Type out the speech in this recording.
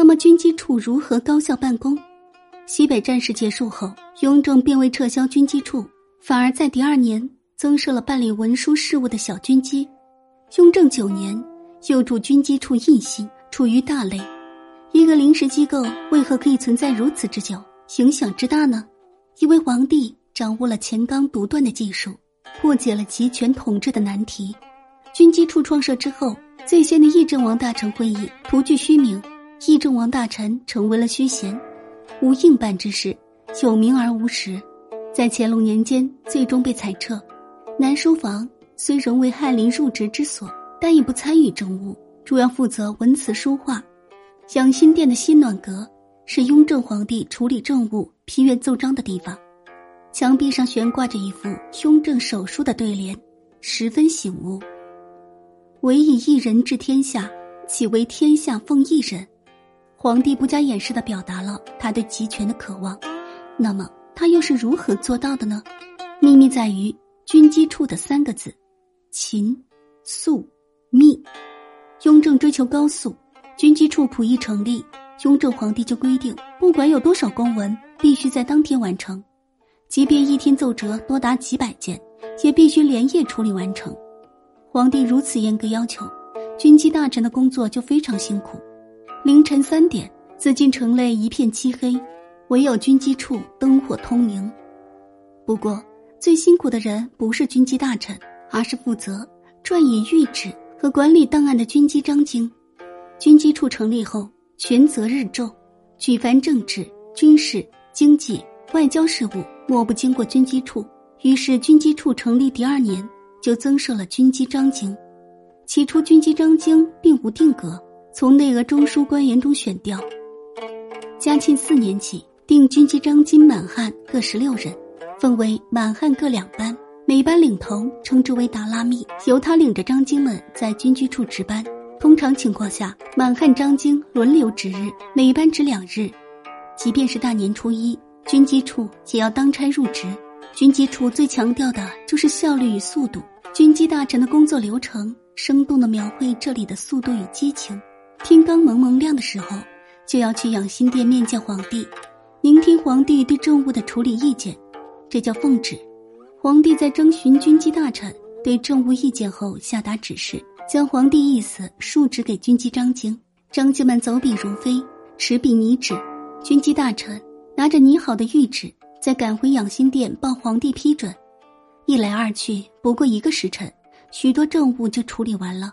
那么军机处如何高效办公？西北战事结束后，雍正并未撤销军机处，反而在第二年增设了办理文书事务的小军机。雍正九年，又驻军机处印信，处于大类。一个临时机构为何可以存在如此之久，影响之大呢？因为皇帝掌握了乾纲独断的技术，破解了集权统治的难题。军机处创设之后，最先的议政王大臣会议徒具虚名，议政王大臣成为了虚衔。无应办之事，有名而无实，在乾隆年间最终被裁撤。南书房虽仍为翰林入职之所，但已不参与政务，主要负责文辞书画。养心殿的新暖阁是雍正皇帝处理政务、批阅奏章的地方。墙壁上悬挂着一幅雍正手书的对联，十分醒悟：“唯以一人治天下，岂为天下奉一人？”皇帝不加掩饰的表达了他对集权的渴望，那么他又是如何做到的呢？秘密在于军机处的三个字：勤、速、密。雍正追求高速，军机处甫一成立，雍正皇帝就规定，不管有多少公文，必须在当天完成，即便一天奏折多达几百件，也必须连夜处理完成。皇帝如此严格要求，军机大臣的工作就非常辛苦。凌晨三点，紫禁城内一片漆黑，唯有军机处灯火通明。不过，最辛苦的人不是军机大臣，而是负责撰引谕旨和管理档案的军机章京。军机处成立后，权责日重，举凡政治、军事、经济、外交事务，莫不经过军机处。于是，军机处成立第二年，就增设了军机章京。起初，军机章京并无定格。从内阁中枢官员中选调。嘉庆四年起，定军机章京满汉各十六人，分为满汉各两班，每班领头称之为达拉密，由他领着章京们在军机处值班。通常情况下，满汉章京轮流值日，每班值两日。即便是大年初一，军机处也要当差入职。军机处最强调的就是效率与速度。军机大臣的工作流程，生动的描绘这里的速度与激情。天刚蒙蒙亮的时候，就要去养心殿面见皇帝，聆听皇帝对政务的处理意见，这叫奉旨。皇帝在征询军机大臣对政务意见后，下达指示，将皇帝意思述职给军机章京。章京们走笔如飞，持笔拟旨，军机大臣拿着拟好的谕旨，再赶回养心殿报皇帝批准。一来二去，不过一个时辰，许多政务就处理完了。